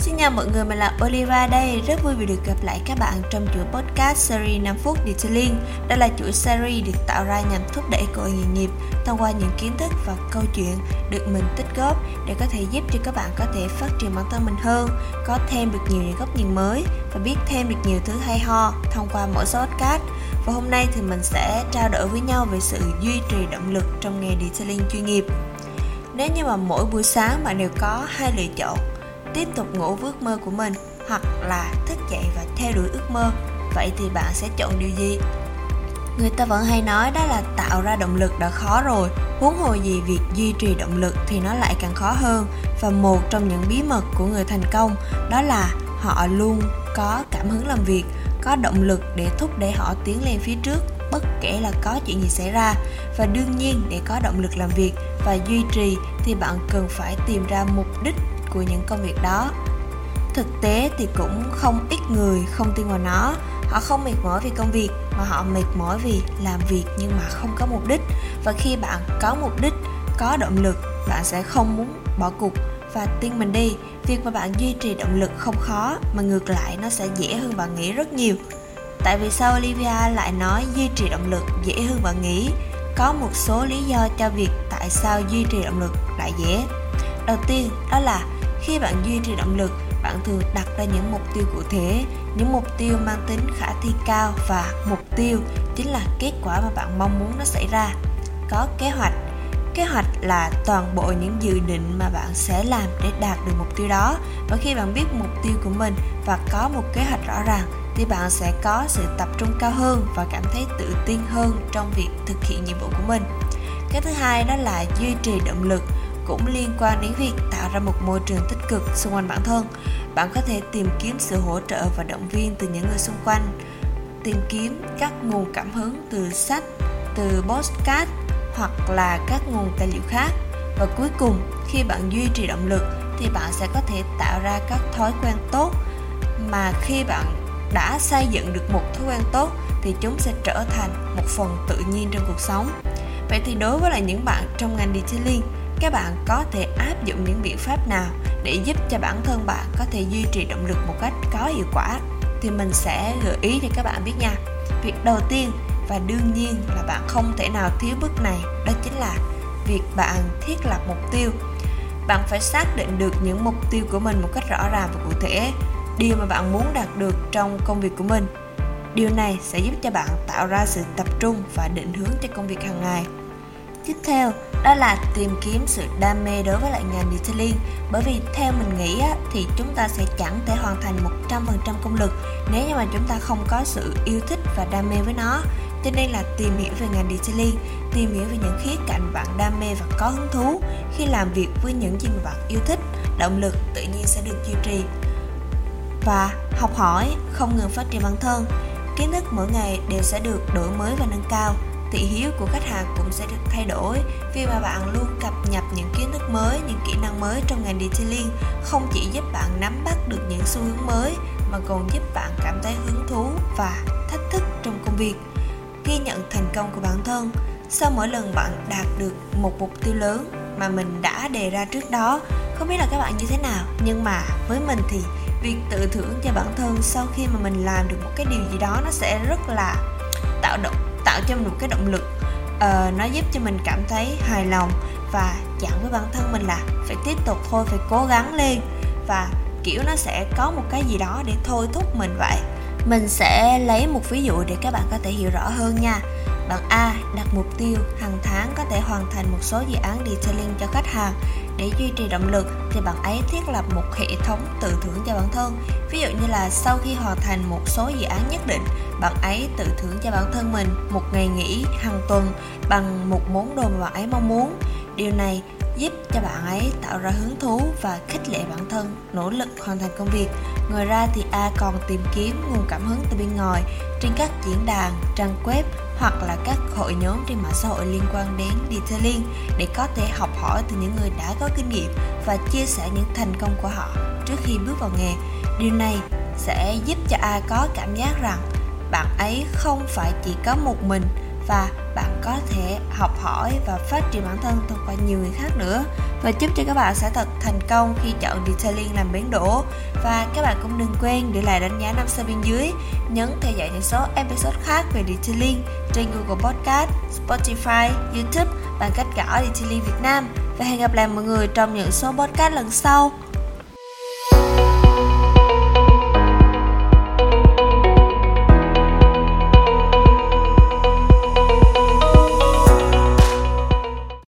xin chào mọi người, mình là Oliva đây. Rất vui vì được gặp lại các bạn trong chuỗi podcast series 5 phút Detailing. Đây là chuỗi series được tạo ra nhằm thúc đẩy cơ hội nghề nghiệp Thông qua những kiến thức và câu chuyện được mình tích góp Để có thể giúp cho các bạn có thể phát triển bản thân mình hơn Có thêm được nhiều những góc nhìn mới Và biết thêm được nhiều thứ hay ho thông qua mỗi số podcast. Và hôm nay thì mình sẽ trao đổi với nhau về sự duy trì động lực trong nghề detailing chuyên nghiệp. Nếu như mà mỗi buổi sáng bạn đều có hai lựa chọn tiếp tục ngủ với ước mơ của mình hoặc là thức dậy và theo đuổi ước mơ, vậy thì bạn sẽ chọn điều gì? Người ta vẫn hay nói đó là tạo ra động lực đã khó rồi, huống hồ gì việc duy trì động lực thì nó lại càng khó hơn. Và một trong những bí mật của người thành công đó là họ luôn có cảm hứng làm việc, có động lực để thúc đẩy họ tiến lên phía trước, bất kể là có chuyện gì xảy ra. Và đương nhiên, để có động lực làm việc và duy trì thì bạn cần phải tìm ra mục đích của những công việc đó. Thực tế thì cũng không ít người không tin vào nó. Họ không mệt mỏi vì công việc, mà họ mệt mỏi vì làm việc nhưng mà không có mục đích. Và khi bạn có mục đích, có động lực, bạn sẽ không muốn bỏ cuộc và tin mình đi. Việc mà bạn duy trì động lực không khó, mà ngược lại nó sẽ dễ hơn bạn nghĩ rất nhiều. Tại vì sao olivia lại nói duy trì động lực dễ hơn bạn nghĩ? Có một số lý do cho việc tại sao duy trì động lực lại dễ. Đầu tiên, đó là khi bạn duy trì động lực, bạn thường đặt ra những mục tiêu cụ thể. Những mục tiêu mang tính khả thi cao và mục tiêu chính là kết quả mà bạn mong muốn nó xảy ra. Có kế hoạch. Kế hoạch là toàn bộ những dự định mà bạn sẽ làm để đạt được mục tiêu đó. Và khi bạn biết mục tiêu của mình và có một kế hoạch rõ ràng, thì bạn sẽ có sự tập trung cao hơn và cảm thấy tự tin hơn trong việc thực hiện nhiệm vụ của mình. Cái thứ hai đó là duy trì động lực cũng liên quan đến việc tạo ra một môi trường tích cực xung quanh bản thân. Bạn có thể tìm kiếm sự hỗ trợ và động viên từ những người xung quanh. Tìm kiếm các nguồn cảm hứng từ sách, từ podcast hoặc là các nguồn tài liệu khác. Và cuối cùng, khi bạn duy trì động lực thì bạn sẽ có thể tạo ra các thói quen tốt. Mà khi bạn đã xây dựng được một thói quen tốt thì chúng sẽ trở thành một phần tự nhiên trong cuộc sống. Vậy thì đối với lại những bạn trong ngành detailing các bạn có thể áp dụng những biện pháp nào để giúp cho bản thân bạn có thể duy trì động lực một cách có hiệu quả? Thì mình sẽ gợi ý cho các bạn biết nha. Việc đầu tiên và đương nhiên là bạn không thể nào thiếu bước này, đó chính là việc bạn thiết lập mục tiêu. Bạn phải xác định được những mục tiêu của mình một cách rõ ràng và cụ thể, điều mà bạn muốn đạt được trong công việc của mình. Điều này sẽ giúp cho bạn tạo ra sự tập trung và định hướng cho công việc hàng ngày. Tiếp theo đó là tìm kiếm sự đam mê đối với lại ngành detailing. Bởi vì theo mình nghĩ á, thì chúng ta sẽ chẳng thể hoàn thành 100% công lực nếu như mà chúng ta không có sự yêu thích và đam mê với nó. Cho nên là tìm hiểu về ngành detailing tìm hiểu về những khía cạnh bạn đam mê và có hứng thú khi làm việc với những gì mà bạn yêu thích động lực tự nhiên sẽ được duy trì. Và học hỏi không ngừng phát triển bản thân kiến thức mỗi ngày đều sẽ được đổi mới và nâng cao thị hiếu của khách hàng cũng sẽ được thay đổi vì mà bạn luôn cập nhật những kiến thức mới, những kỹ năng mới trong ngành detailing, không chỉ giúp bạn nắm bắt được những xu hướng mới mà còn giúp bạn cảm thấy hứng thú và thách thức trong công việc. Ghi nhận thành công của bản thân, sau mỗi lần bạn đạt được một mục tiêu lớn mà mình đã đề ra trước đó, không biết là các bạn như thế nào. Nhưng mà với mình thì việc tự thưởng cho bản thân sau khi mà mình làm được một cái điều gì đó nó sẽ rất là tạo động tạo cho mình một cái động lực uh, nó giúp cho mình cảm thấy hài lòng và dặn với bản thân mình là phải tiếp tục thôi phải cố gắng lên và kiểu nó sẽ có một cái gì đó để thôi thúc mình vậy. Mình sẽ lấy một ví dụ để các bạn có thể hiểu rõ hơn nha bạn A đặt mục tiêu hàng tháng có thể hoàn thành một số dự án detailing cho khách hàng. Để duy trì động lực thì bạn ấy thiết lập một hệ thống tự thưởng cho bản thân. Ví dụ như là sau khi hoàn thành một số dự án nhất định, bạn ấy tự thưởng cho bản thân mình một ngày nghỉ hàng tuần bằng một món đồ mà bạn ấy mong muốn. Điều này giúp cho bạn ấy tạo ra hứng thú và khích lệ bản thân, nỗ lực hoàn thành công việc. Ngoài ra thì a còn tìm kiếm nguồn cảm hứng từ bên ngoài trên các diễn đàn, trang web hoặc là các hội nhóm trên mạng xã hội liên quan đến detailing để có thể học hỏi từ những người đã có kinh nghiệm và chia sẻ những thành công của họ trước khi bước vào nghề. Điều này sẽ giúp cho a có cảm giác rằng bạn ấy không phải chỉ có một mình và bạn có thể học hỏi và phát triển bản thân thông qua nhiều người khác nữa. Và chúc cho các bạn sẽ thật thành công khi chọn Detailing làm bến đỗ. Và các bạn cũng đừng quên để lại đánh giá 5 sao bên dưới. Nhấn theo dõi những số episode khác về Detailing trên Google Podcast, Spotify, YouTube bằng cách gõ Detailing Việt Nam. Và hẹn gặp lại mọi người trong những số podcast lần sau.